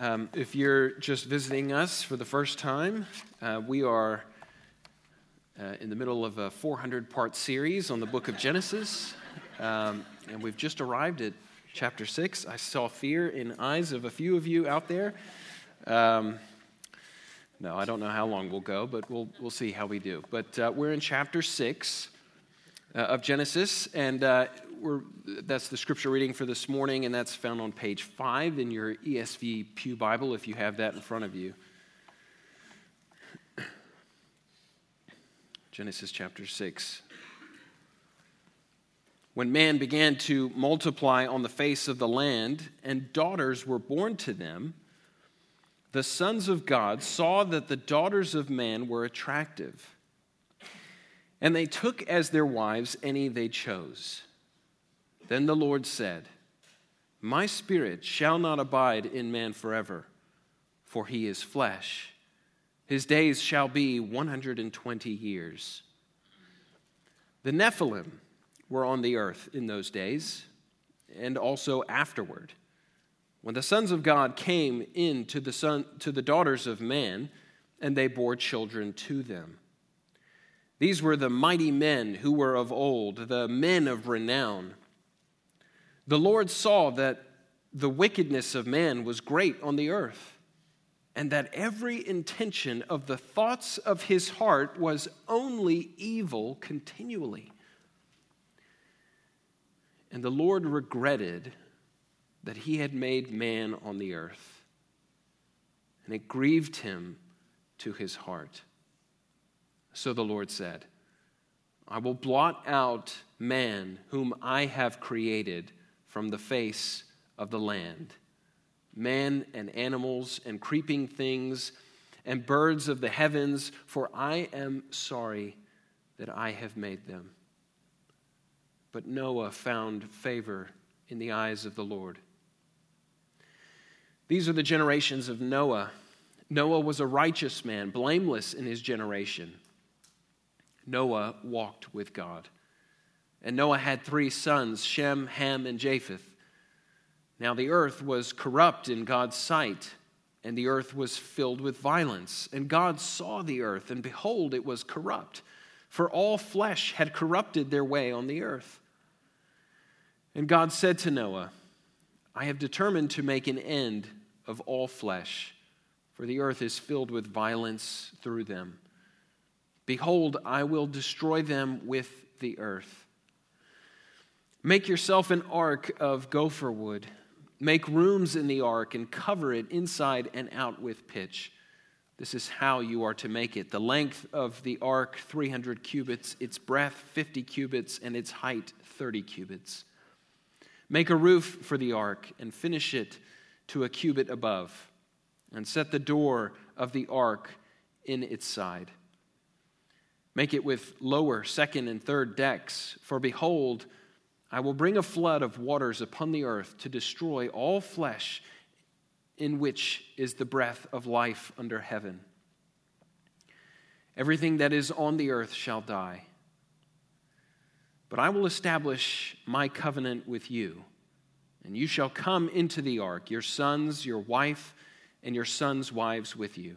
Um, if you're just visiting us for the first time, uh, we are uh, in the middle of a 400 part series on the book of Genesis. Um, and we've just arrived at chapter 6. I saw fear in eyes of a few of you out there. Um, no, I don't know how long we'll go, but we'll, we'll see how we do. But uh, we're in chapter 6 uh, of Genesis, and uh, that's the scripture reading for this morning, and that's found on page 5 in your ESV Pew Bible if you have that in front of you. Genesis chapter 6. When man began to multiply on the face of the land, and daughters were born to them, the sons of God saw that the daughters of man were attractive and they took as their wives any they chose. Then the Lord said, My spirit shall not abide in man forever, for he is flesh. His days shall be 120 years. The Nephilim were on the earth in those days, and also afterward. When the sons of God came in to the, son, to the daughters of man, and they bore children to them. These were the mighty men who were of old, the men of renown. The Lord saw that the wickedness of man was great on the earth, and that every intention of the thoughts of his heart was only evil continually. And the Lord regretted that he had made man on the earth, and it grieved him to his heart. So the Lord said, I will blot out man whom I have created from the face of the land, man and animals and creeping things and birds of the heavens, for I am sorry that I have made them. But Noah found favor in the eyes of the Lord. These are the generations of Noah. Noah was a righteous man, blameless in his generation. Noah walked with God. And Noah had three sons Shem, Ham, and Japheth. Now the earth was corrupt in God's sight, and the earth was filled with violence. And God saw the earth, and behold, it was corrupt, for all flesh had corrupted their way on the earth. And God said to Noah, I have determined to make an end of all flesh, for the earth is filled with violence through them. Behold, I will destroy them with the earth. Make yourself an ark of gopher wood. Make rooms in the ark and cover it inside and out with pitch. This is how you are to make it. The length of the ark, 300 cubits, its breadth, 50 cubits, and its height, 30 cubits. Make a roof for the ark and finish it to a cubit above, and set the door of the ark in its side. Make it with lower, second, and third decks. For behold, I will bring a flood of waters upon the earth to destroy all flesh in which is the breath of life under heaven. Everything that is on the earth shall die. But I will establish my covenant with you, and you shall come into the ark, your sons, your wife, and your sons' wives with you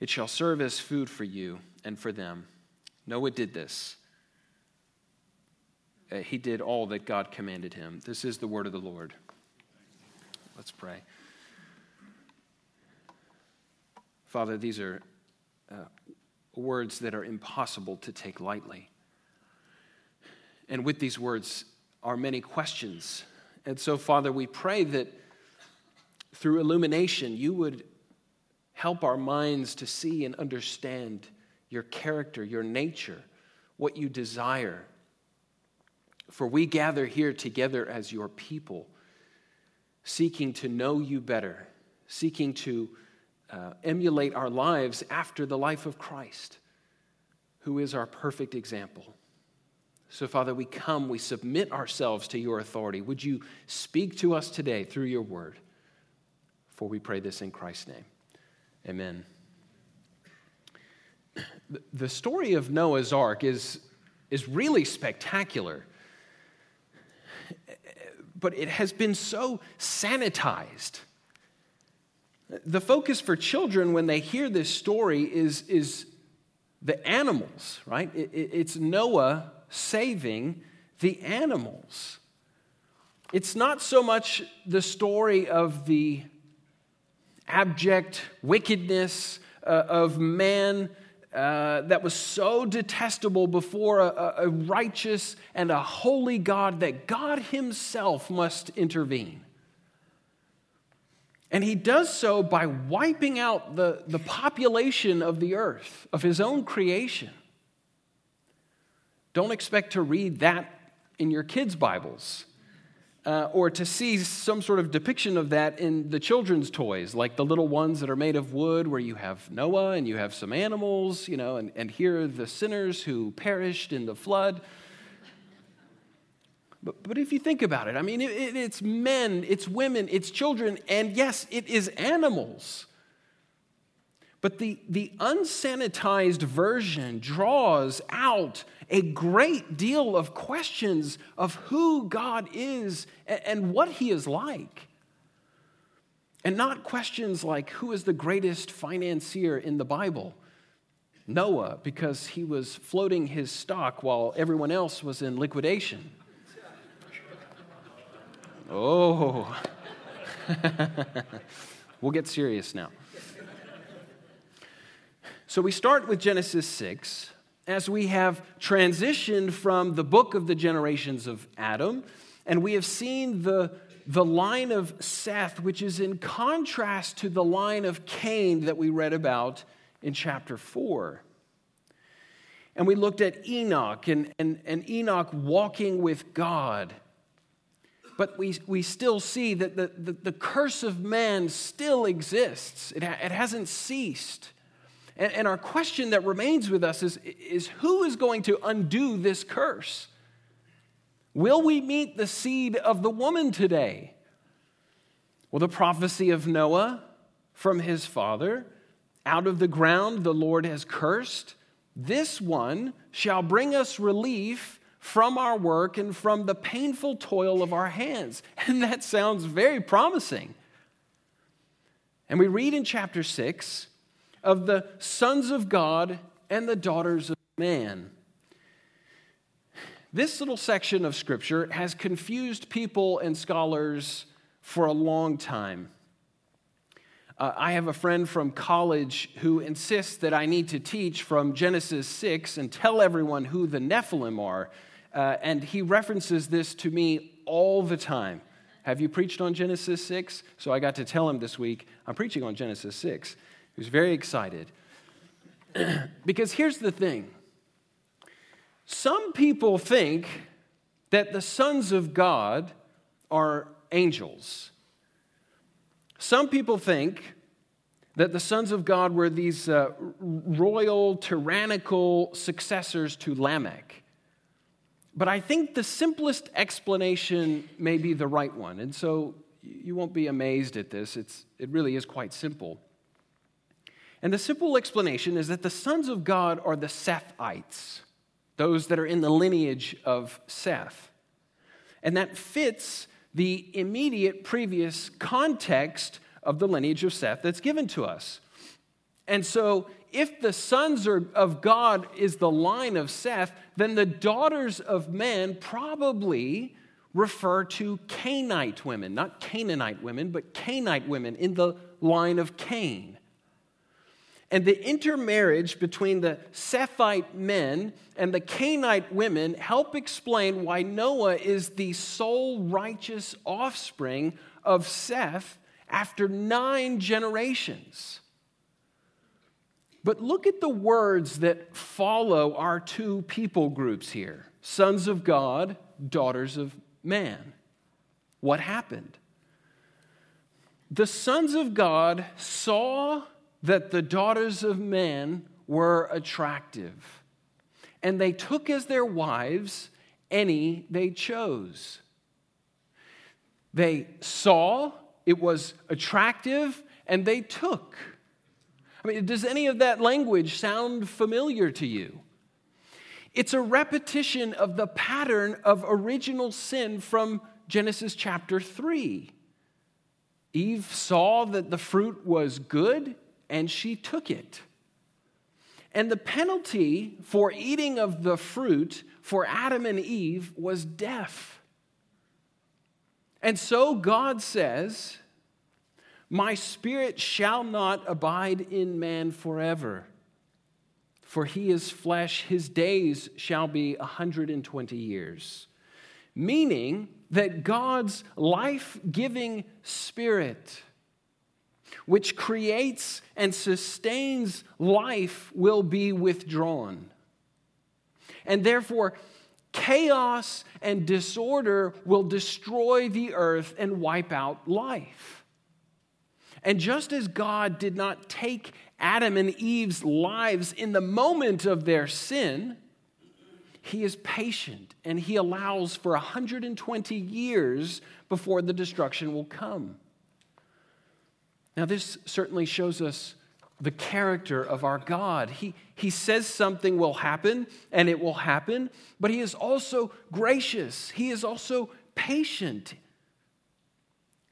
it shall serve as food for you and for them. Noah did this. Uh, he did all that God commanded him. This is the word of the Lord. Let's pray. Father, these are uh, words that are impossible to take lightly. And with these words are many questions. And so, Father, we pray that through illumination, you would Help our minds to see and understand your character, your nature, what you desire. For we gather here together as your people, seeking to know you better, seeking to uh, emulate our lives after the life of Christ, who is our perfect example. So, Father, we come, we submit ourselves to your authority. Would you speak to us today through your word? For we pray this in Christ's name. Amen. The story of Noah's Ark is, is really spectacular, but it has been so sanitized. The focus for children when they hear this story is, is the animals, right? it's Noah saving the animals. It's not so much the story of the abject wickedness uh, of man uh, that was so detestable before a, a righteous and a holy God that God Himself must intervene. And He does so by wiping out the, the population of the earth, of His own creation. Don't expect to read that in your kids' Bibles. Uh, or to see some sort of depiction of that in the children's toys, like the little ones that are made of wood, where you have Noah and you have some animals, you know, and, and here are the sinners who perished in the flood. But, but if you think about it, I mean, it, it, it's men, it's women, it's children, and yes, it is animals. But the, the unsanitized version draws out a great deal of questions of who God is and what he is like. And not questions like who is the greatest financier in the Bible? Noah, because he was floating his stock while everyone else was in liquidation. Oh, we'll get serious now. So we start with Genesis 6 as we have transitioned from the book of the generations of Adam, and we have seen the, the line of Seth, which is in contrast to the line of Cain that we read about in chapter 4. And we looked at Enoch and, and, and Enoch walking with God. But we, we still see that the, the, the curse of man still exists, it, it hasn't ceased. And, and our question that remains with us is, is who is going to undo this curse? Will we meet the seed of the woman today? Well, the prophecy of Noah from his father out of the ground the Lord has cursed. This one shall bring us relief from our work and from the painful toil of our hands. And that sounds very promising. And we read in chapter 6 of the sons of God and the daughters of man. This little section of scripture has confused people and scholars for a long time. Uh, I have a friend from college who insists that I need to teach from Genesis 6 and tell everyone who the Nephilim are. Uh, and he references this to me all the time. Have you preached on Genesis 6? So I got to tell him this week, I'm preaching on Genesis 6. He was very excited. because here's the thing some people think that the sons of God are angels. Some people think that the sons of God were these uh, royal, tyrannical successors to Lamech. But I think the simplest explanation may be the right one. And so you won't be amazed at this. It's, it really is quite simple. And the simple explanation is that the sons of God are the Sethites, those that are in the lineage of Seth. And that fits the immediate previous context of the lineage of Seth that's given to us. And so, if the sons of God is the line of Seth, then the daughters of men probably refer to Cainite women, not Canaanite women, but Cainite women in the line of Cain. And the intermarriage between the Sethite men and the Cainite women help explain why Noah is the sole righteous offspring of Seth after nine generations. But look at the words that follow our two people groups here sons of God, daughters of man. What happened? the sons of God saw that the daughters of men were attractive, and they took as their wives any they chose. They saw it was attractive, and they took. I mean, does any of that language sound familiar to you? It's a repetition of the pattern of original sin from Genesis chapter 3. Eve saw that the fruit was good and she took it. And the penalty for eating of the fruit for Adam and Eve was death. And so God says, My spirit shall not abide in man forever for he is flesh, his days shall be 120 years. Meaning that God's life giving spirit, which creates and sustains life, will be withdrawn. And therefore, chaos and disorder will destroy the earth and wipe out life. And just as God did not take Adam and Eve's lives in the moment of their sin, he is patient and he allows for 120 years before the destruction will come. Now, this certainly shows us the character of our God. He, he says something will happen, and it will happen, but He is also gracious. He is also patient.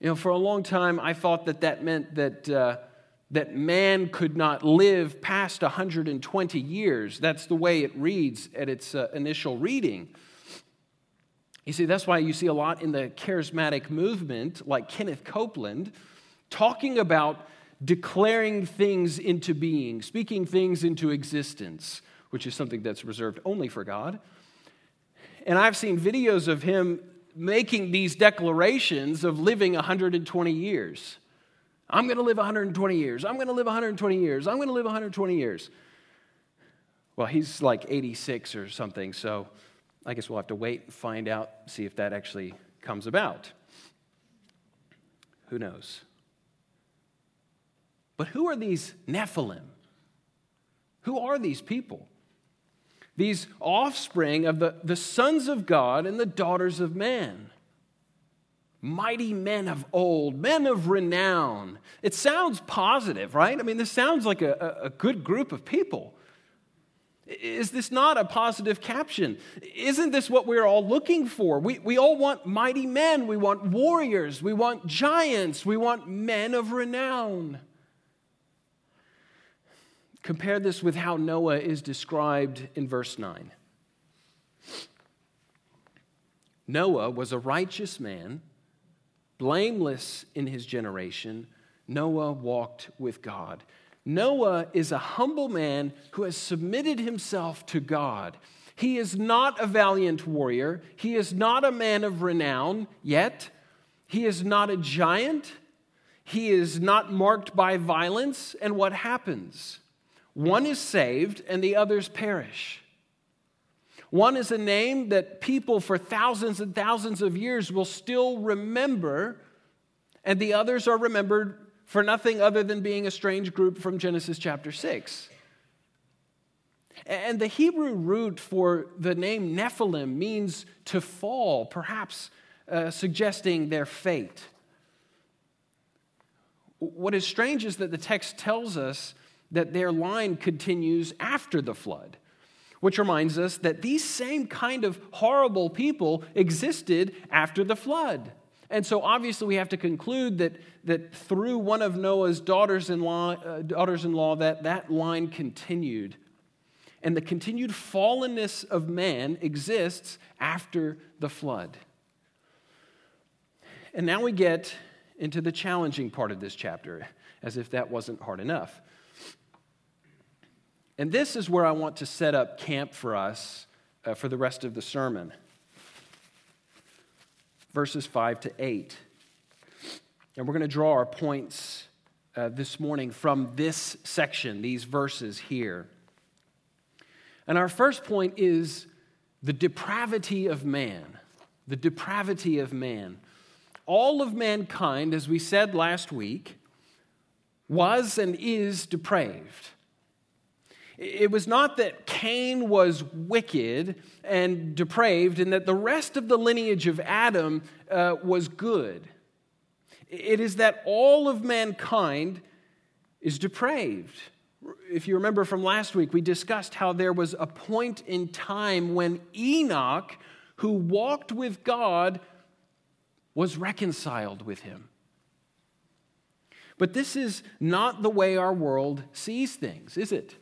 You know, for a long time, I thought that that meant that. Uh, that man could not live past 120 years. That's the way it reads at its uh, initial reading. You see, that's why you see a lot in the charismatic movement, like Kenneth Copeland, talking about declaring things into being, speaking things into existence, which is something that's reserved only for God. And I've seen videos of him making these declarations of living 120 years. I'm going to live 120 years. I'm going to live 120 years. I'm going to live 120 years. Well, he's like 86 or something, so I guess we'll have to wait and find out, see if that actually comes about. Who knows? But who are these Nephilim? Who are these people? These offspring of the, the sons of God and the daughters of man mighty men of old, men of renown. It sounds positive, right? I mean, this sounds like a, a good group of people. Is this not a positive caption? Isn't this what we're all looking for? We, we all want mighty men, we want warriors, we want giants, we want men of renown. Compare this with how Noah is described in verse 9. Noah was a righteous man blameless in his generation, Noah walked with God. Noah is a humble man who has submitted himself to God. He is not a valiant warrior. He is not a man of renown yet. He is not a giant. He is not marked by violence. And what happens? One is saved and the others perish. One is a name that people for thousands and thousands of years will still remember, and the others are remembered for nothing other than being a strange group from Genesis chapter 6. And the Hebrew root for the name Nephilim means to fall, perhaps uh, suggesting their fate. What is strange is that the text tells us that their line continues after the flood which reminds us that these same kind of horrible people existed after the flood. And so obviously we have to conclude that, that through one of Noah's daughters-in-law, uh, daughters-in-law that, that line continued. And the continued fallenness of man exists after the flood. And now we get into the challenging part of this chapter, as if that wasn't hard enough. And this is where I want to set up camp for us uh, for the rest of the sermon. Verses 5 to 8. And we're going to draw our points uh, this morning from this section, these verses here. And our first point is the depravity of man. The depravity of man. all of mankind, as we said last week, was and is depraved. It was not that Cain was wicked and depraved and that the rest of the lineage of Adam uh, was good. It is that all of mankind is depraved. If you remember from last week, we discussed how there was a point in time when Enoch, who walked with God, was reconciled with him. But this is not the way our world sees things, is it?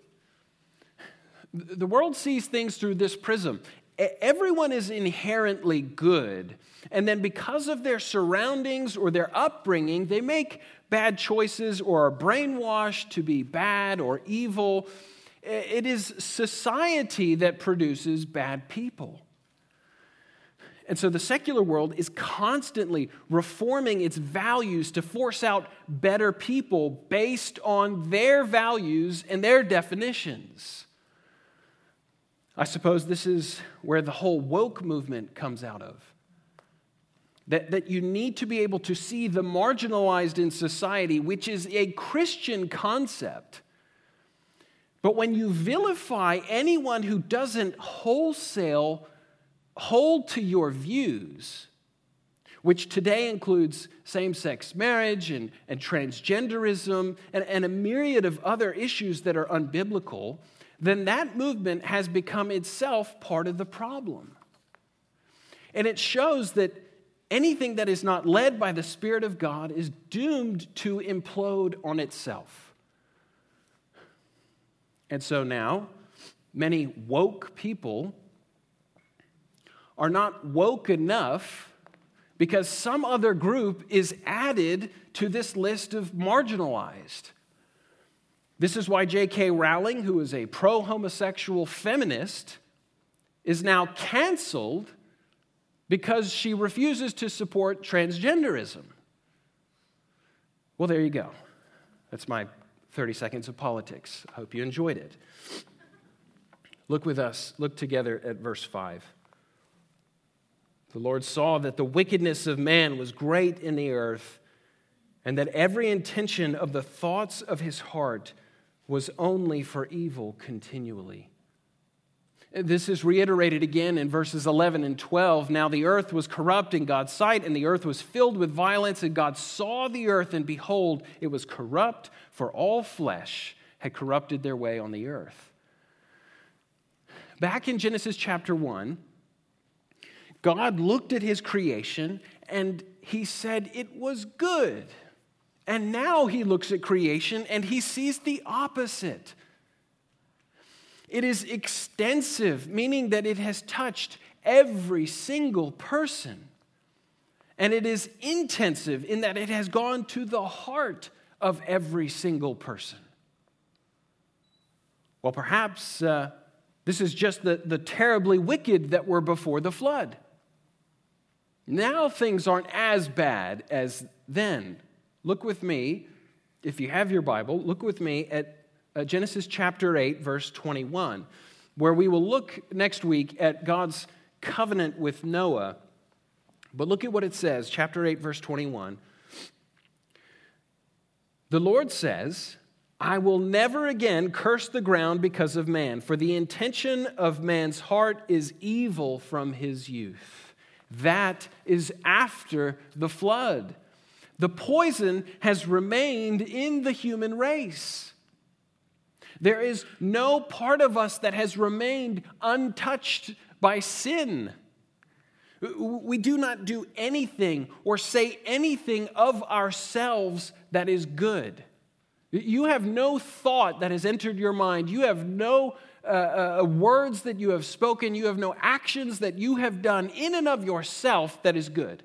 The world sees things through this prism. Everyone is inherently good. And then, because of their surroundings or their upbringing, they make bad choices or are brainwashed to be bad or evil. It is society that produces bad people. And so the secular world is constantly reforming its values to force out better people based on their values and their definitions. I suppose this is where the whole woke movement comes out of. That, that you need to be able to see the marginalized in society, which is a Christian concept. But when you vilify anyone who doesn't wholesale hold to your views, which today includes same sex marriage and, and transgenderism and, and a myriad of other issues that are unbiblical, then that movement has become itself part of the problem. And it shows that anything that is not led by the Spirit of God is doomed to implode on itself. And so now, many woke people are not woke enough because some other group is added to this list of marginalized. This is why J.K. Rowling, who is a pro homosexual feminist, is now canceled because she refuses to support transgenderism. Well, there you go. That's my 30 seconds of politics. I hope you enjoyed it. Look with us, look together at verse 5. The Lord saw that the wickedness of man was great in the earth, and that every intention of the thoughts of his heart was only for evil continually. This is reiterated again in verses 11 and 12. Now the earth was corrupt in God's sight, and the earth was filled with violence, and God saw the earth, and behold, it was corrupt, for all flesh had corrupted their way on the earth. Back in Genesis chapter 1, God looked at his creation and he said it was good. And now he looks at creation and he sees the opposite. It is extensive, meaning that it has touched every single person. And it is intensive in that it has gone to the heart of every single person. Well, perhaps uh, this is just the, the terribly wicked that were before the flood. Now things aren't as bad as then. Look with me, if you have your Bible, look with me at uh, Genesis chapter 8, verse 21, where we will look next week at God's covenant with Noah. But look at what it says, chapter 8, verse 21. The Lord says, I will never again curse the ground because of man, for the intention of man's heart is evil from his youth. That is after the flood. The poison has remained in the human race. There is no part of us that has remained untouched by sin. We do not do anything or say anything of ourselves that is good. You have no thought that has entered your mind. You have no uh, uh, words that you have spoken, you have no actions that you have done in and of yourself that is good.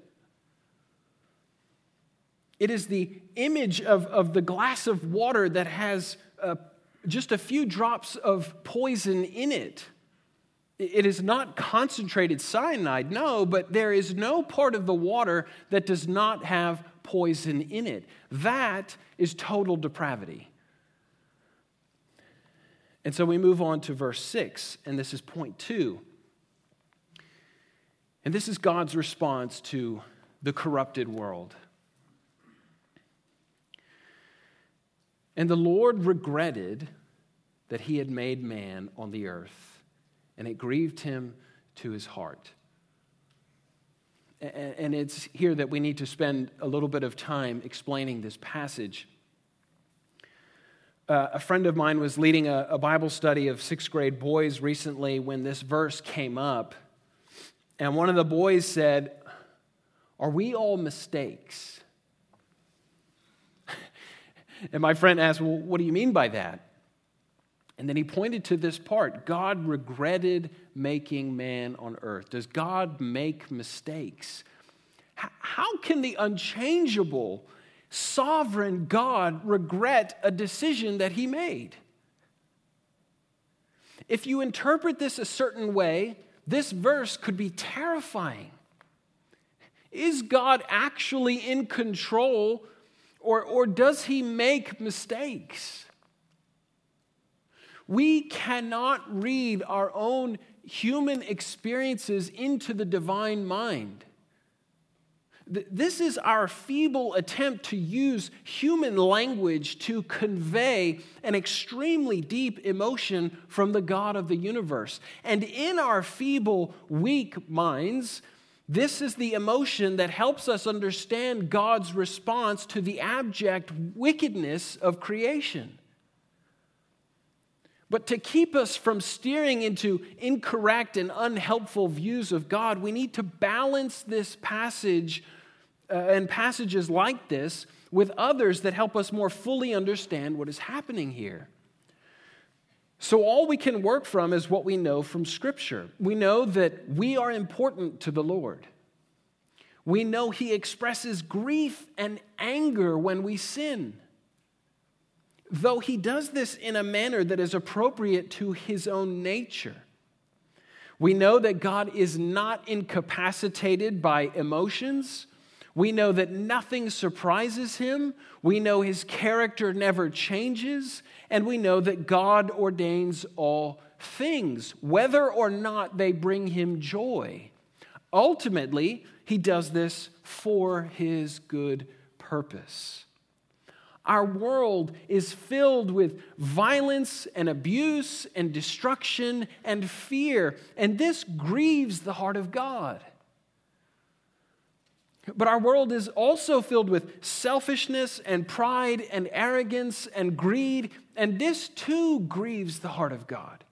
It is the image of, of the glass of water that has uh, just a few drops of poison in it. It is not concentrated cyanide, no, but there is no part of the water that does not have poison in it. That is total depravity. And so we move on to verse 6, and this is point two. And this is God's response to the corrupted world. And the Lord regretted that he had made man on the earth, and it grieved him to his heart. And it's here that we need to spend a little bit of time explaining this passage. Uh, a friend of mine was leading a, a Bible study of sixth grade boys recently when this verse came up. And one of the boys said, Are we all mistakes? And my friend asked, Well, what do you mean by that? And then he pointed to this part God regretted making man on earth. Does God make mistakes? How can the unchangeable, sovereign God regret a decision that he made? If you interpret this a certain way, this verse could be terrifying. Is God actually in control, or, or does he make mistakes? We cannot read our own human experiences into the divine mind. This is our feeble attempt to use human language to convey an extremely deep emotion from the God of the universe. And in our feeble, weak minds, this is the emotion that helps us understand God's response to the abject wickedness of creation. But to keep us from steering into incorrect and unhelpful views of God, we need to balance this passage uh, and passages like this with others that help us more fully understand what is happening here. So, all we can work from is what we know from Scripture. We know that we are important to the Lord. We know He expresses grief and anger when we sin though he does this in a manner that is appropriate to his own nature. We know that God is not incapacitated by emotions. We know that nothing surprises him. We know his character never changes. And we know that God ordains all things, whether or not they bring him joy. Ultimately, he does this for his good purpose. Our world is filled with violence and abuse and destruction and fear, and this grieves the heart of God. But our world is also filled with selfishness and pride and arrogance and greed, and this too grieves the heart of God.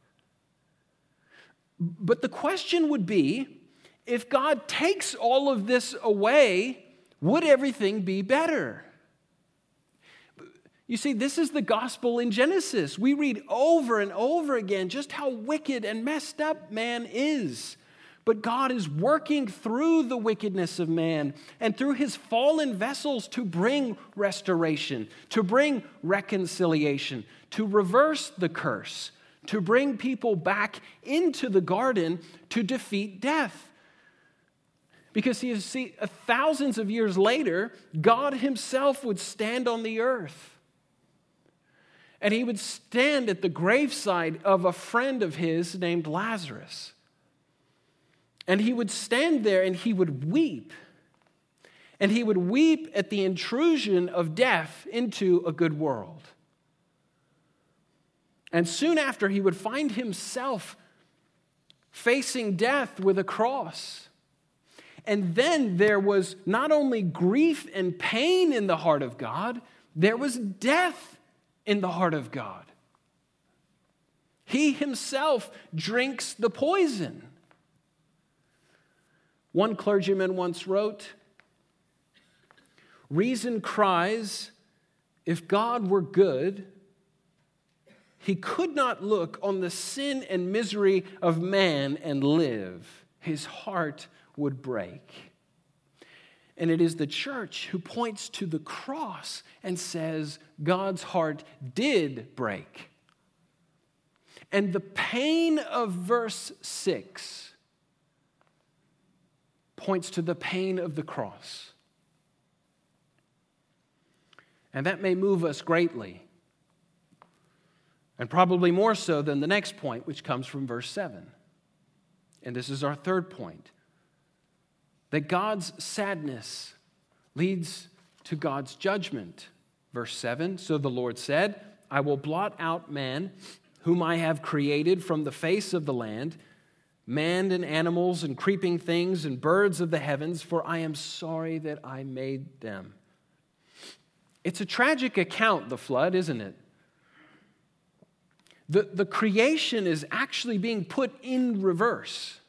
But the question would be if God takes all of this away, would everything be better? You see, this is the gospel in Genesis. We read over and over again just how wicked and messed up man is. But God is working through the wickedness of man and through his fallen vessels to bring restoration, to bring reconciliation, to reverse the curse, to bring people back into the garden to defeat death. Because you see, thousands of years later, God himself would stand on the earth and he would stand at the graveside of a friend of his named Lazarus. And he would stand there and he would weep. And he would weep at the intrusion of death into a good world. And soon after, he would find himself facing death with a cross. And then there was not only grief and pain in the heart of God, there was death in the heart of God. He himself drinks the poison. One clergyman once wrote Reason cries, if God were good, he could not look on the sin and misery of man and live. His heart would break. And it is the church who points to the cross and says, God's heart did break. And the pain of verse 6 points to the pain of the cross. And that may move us greatly, and probably more so than the next point, which comes from verse 7. And this is our third point that God's sadness leads to God's judgment. Verse 7 So the Lord said, I will blot out man, whom I have created from the face of the land, man and animals and creeping things and birds of the heavens, for I am sorry that I made them. It's a tragic account, the flood, isn't it? The, the creation is actually being put in reverse.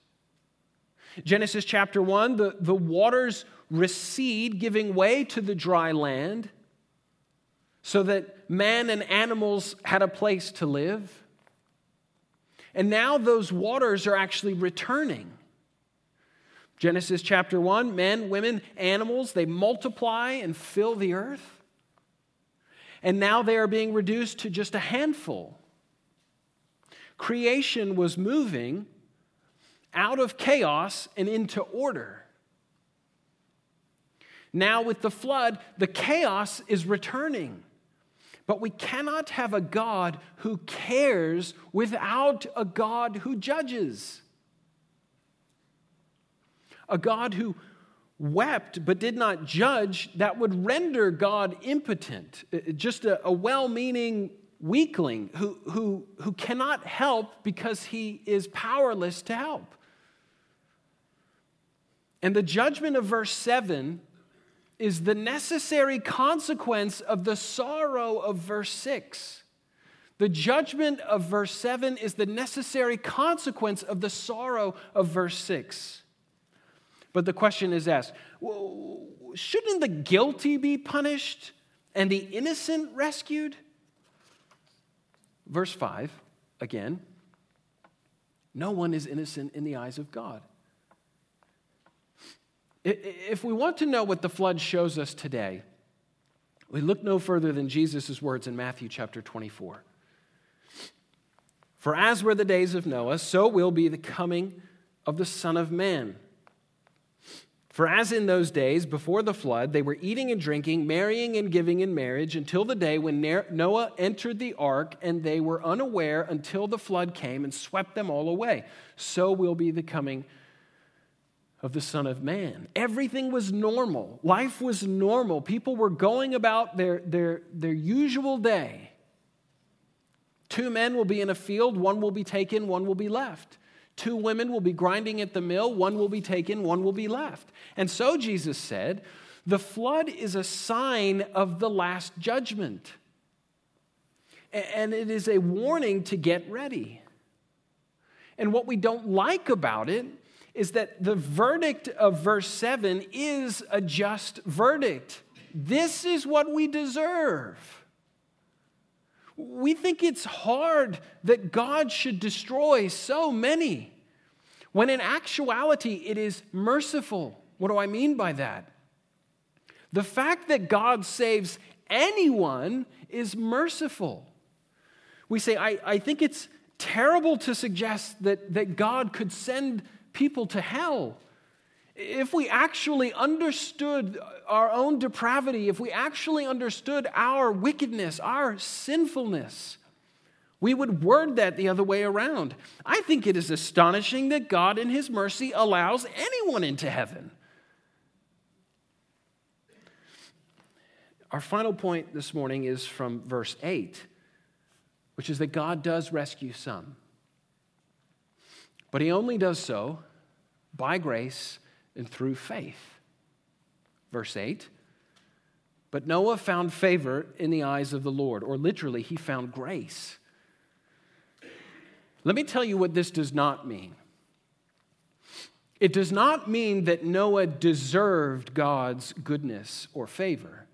Genesis chapter 1, the, the waters recede, giving way to the dry land, so that man and animals had a place to live. And now those waters are actually returning. Genesis chapter 1 men, women, animals, they multiply and fill the earth. And now they are being reduced to just a handful. Creation was moving out of chaos and into order. Now, with the flood, the chaos is returning. But we cannot have a God who cares without a God who judges. A God who wept but did not judge, that would render God impotent, uh, just a, a well meaning weakling who, who, who cannot help because he is powerless to help. And the judgment of verse 7 is the necessary consequence of the sorrow of verse 6. The judgment of verse 7 is the necessary consequence of the sorrow of verse 6. But the question is asked shouldn't the guilty be punished and the innocent rescued? Verse 5, again, no one is innocent in the eyes of God. If we want to know what the flood shows us today, we look no further than Jesus' words in Matthew chapter 24. For as were the days of Noah, so will be the coming of the Son of Man. For as in those days before the flood, they were eating and drinking, marrying and giving in marriage until the day when Noah entered the ark, and they were unaware until the flood came and swept them all away. So will be the coming of the Son of Man. Everything was normal. Life was normal. People were going about their, their, their usual day. Two men will be in a field, one will be taken, one will be left. Two women will be grinding at the mill, one will be taken, one will be left. And so Jesus said, the flood is a sign of the last judgment. And it is a warning to get ready. And what we don't like about it is that the verdict of verse 7 is a just verdict. This is what we deserve. We think it's hard that God should destroy so many, when in actuality it is merciful. What do I mean by that? The fact that God saves anyone is merciful. We say, I, I think it's terrible to suggest that, that God could send people to hell. If we actually understood our own depravity, if we actually understood our wickedness, our sinfulness, we would word that the other way around. I think it is astonishing that God, in His mercy, allows anyone into heaven. Our final point this morning is from verse 8, which is that God does rescue some. But he only does so by grace and through faith. Verse 8 But Noah found favor in the eyes of the Lord, or literally, he found grace. Let me tell you what this does not mean. It does not mean that Noah deserved God's goodness or favor.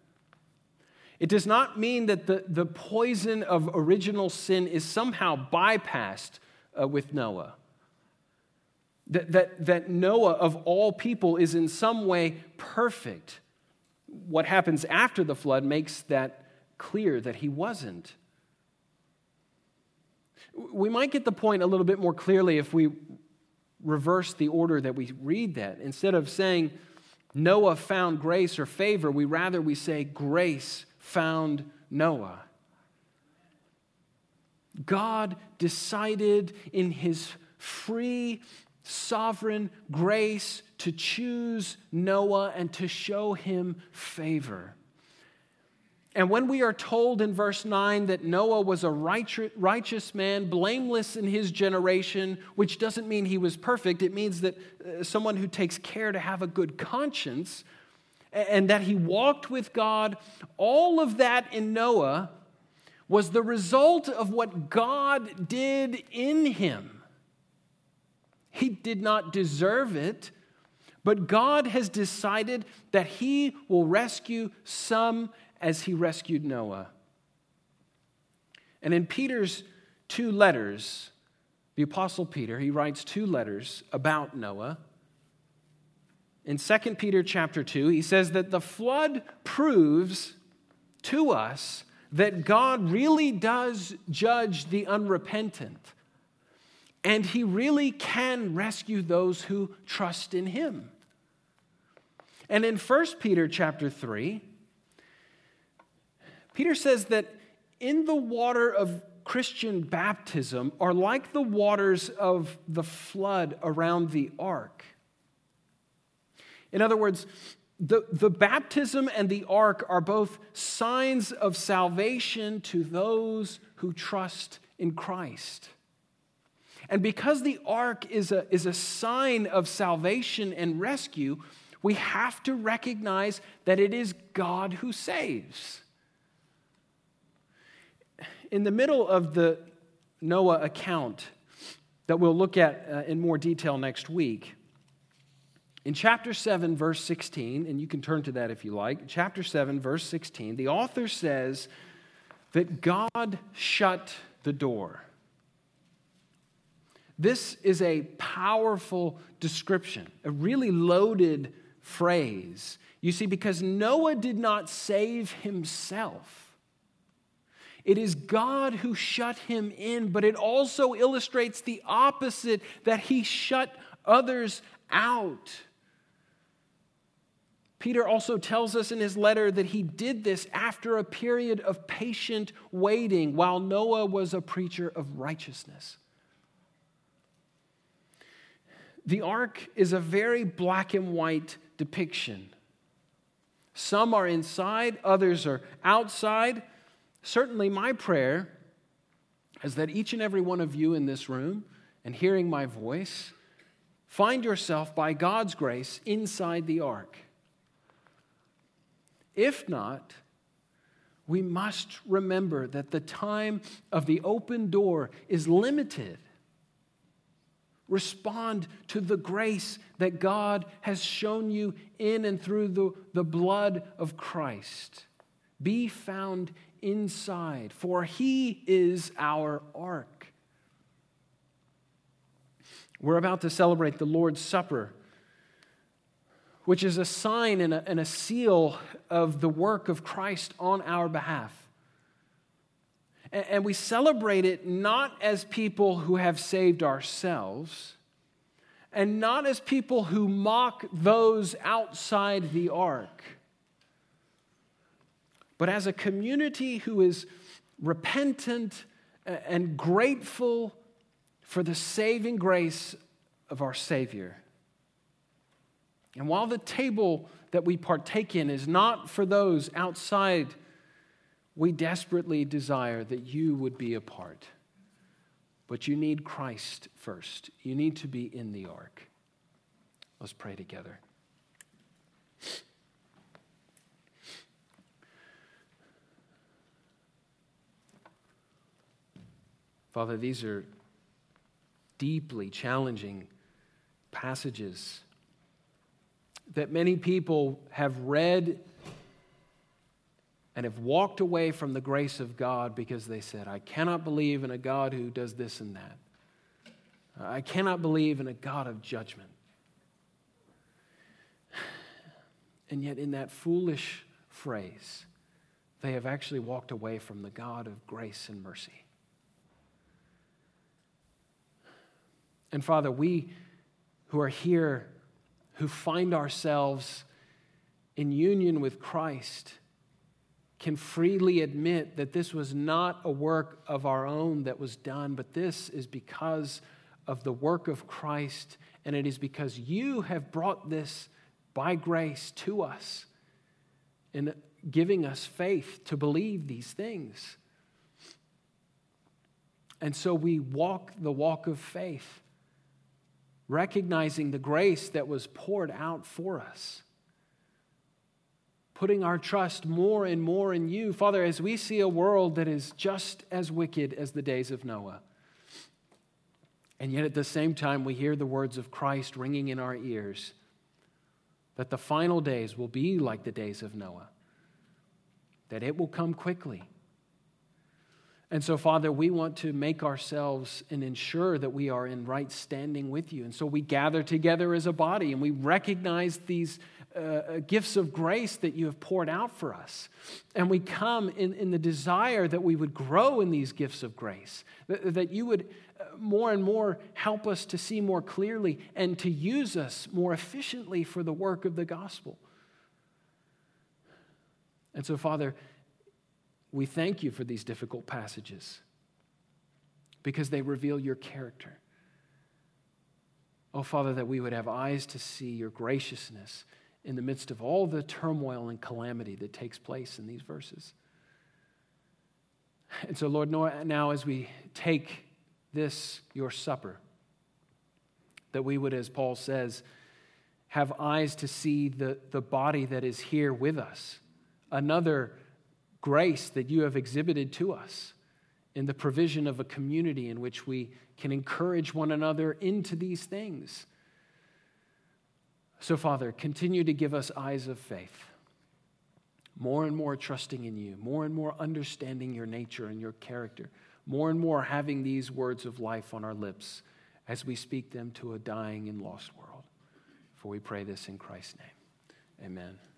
It does not mean that the, the poison of original sin is somehow bypassed uh, with Noah that, that, that Noah, of all people, is in some way perfect. What happens after the flood makes that clear that he wasn't. We might get the point a little bit more clearly if we reverse the order that we read that. Instead of saying Noah found grace or favor, we rather we say grace found Noah. God decided in his free sovereign grace to choose Noah and to show him favor. And when we are told in verse 9 that Noah was a righteous man, blameless in his generation, which doesn't mean he was perfect, it means that uh, someone who takes care to have a good conscience and that he walked with God, all of that in Noah was the result of what God did in him. He did not deserve it, but God has decided that he will rescue some as he rescued Noah. And in Peter's two letters, the Apostle Peter, he writes two letters about Noah. In 2 Peter chapter 2, he says that the flood proves to us that God really does judge the unrepentant. And he really can rescue those who trust in him. And in 1 Peter chapter 3, Peter says that in the water of Christian baptism are like the waters of the flood around the ark. In other words, the, the baptism and the ark are both signs of salvation to those who trust in Christ. And because the ark is a, is a sign of salvation and rescue, we have to recognize that it is God who saves in the middle of the Noah account that we'll look at uh, in more detail next week, in chapter 7, verse 16, and you can turn to that if you like, chapter 7, verse 16, the author says that God shut the door. This is a powerful description, a really loaded phrase. You see, because Noah did not save himself. It is God who shut him in, but it also illustrates the opposite that he shut others out. Peter also tells us in his letter that he did this after a period of patient waiting while Noah was a preacher of righteousness. The ark is a very black and white depiction. Some are inside, others are outside. Certainly, my prayer is that each and every one of you in this room and hearing my voice find yourself, by God's grace, inside the ark. If not, we must remember that the time of the open door is limited. Respond to the grace that God has shown you in and through the, the blood of Christ. Be found inside, for he is our ark. We're about to celebrate the Lord's Supper, which is a sign and a, and a seal of the work of Christ on our behalf. And, we celebrate it not as people who have saved ourselves and not as people who mock those outside the ark but as a community who is repentant and grateful for the saving grace of our Savior. And while the table that we partake in is not for those outside, we desperately desire that you would be a part. But you need Christ first. You need to be in the ark. Let's pray together. Father, these are deeply challenging passages that many people have read and have walked away from the grace of God because they said, I cannot believe in a God who does this and that. I cannot believe in a God of judgment. And yet, in that foolish phrase, they have actually walked away from the God of grace and mercy. And Father, we who are here, who find ourselves in union with Christ, can freely admit that this was not a work of our own that was done, but this is because of the work of Christ, and it is because you have brought this by grace to us in giving us faith to believe these things. And so we walk the walk of faith, recognizing the grace that was poured out for us, putting our trust more and more in you. Father, as we see a world that is just as wicked as the days of Noah, and yet at the same time, we hear the words of Christ ringing in our ears that the final days will be like the days of Noah, that it will come quickly. And so, Father, we want to make ourselves and ensure that we are in right standing with you. And so we gather together as a body and we recognize these uh, uh, gifts of grace that you have poured out for us. And we come in, in the desire that we would grow in these gifts of grace, that, that you would uh, more and more help us to see more clearly and to use us more efficiently for the work of the gospel. And so, Father, we thank you for these difficult passages because they reveal your character. Oh, Father, that we would have eyes to see your graciousness in the midst of all the turmoil and calamity that takes place in these verses. And so, Lord, now as we take this, your supper, that we would, as Paul says, have eyes to see the, the body that is here with us, another grace that you have exhibited to us in the provision of a community in which we can encourage one another into these things. So, Father, continue to give us eyes of faith, more and more trusting in you, more and more understanding your nature and your character, more and more having these words of life on our lips as we speak them to a dying and lost world. For we pray this in Christ's name. Amen.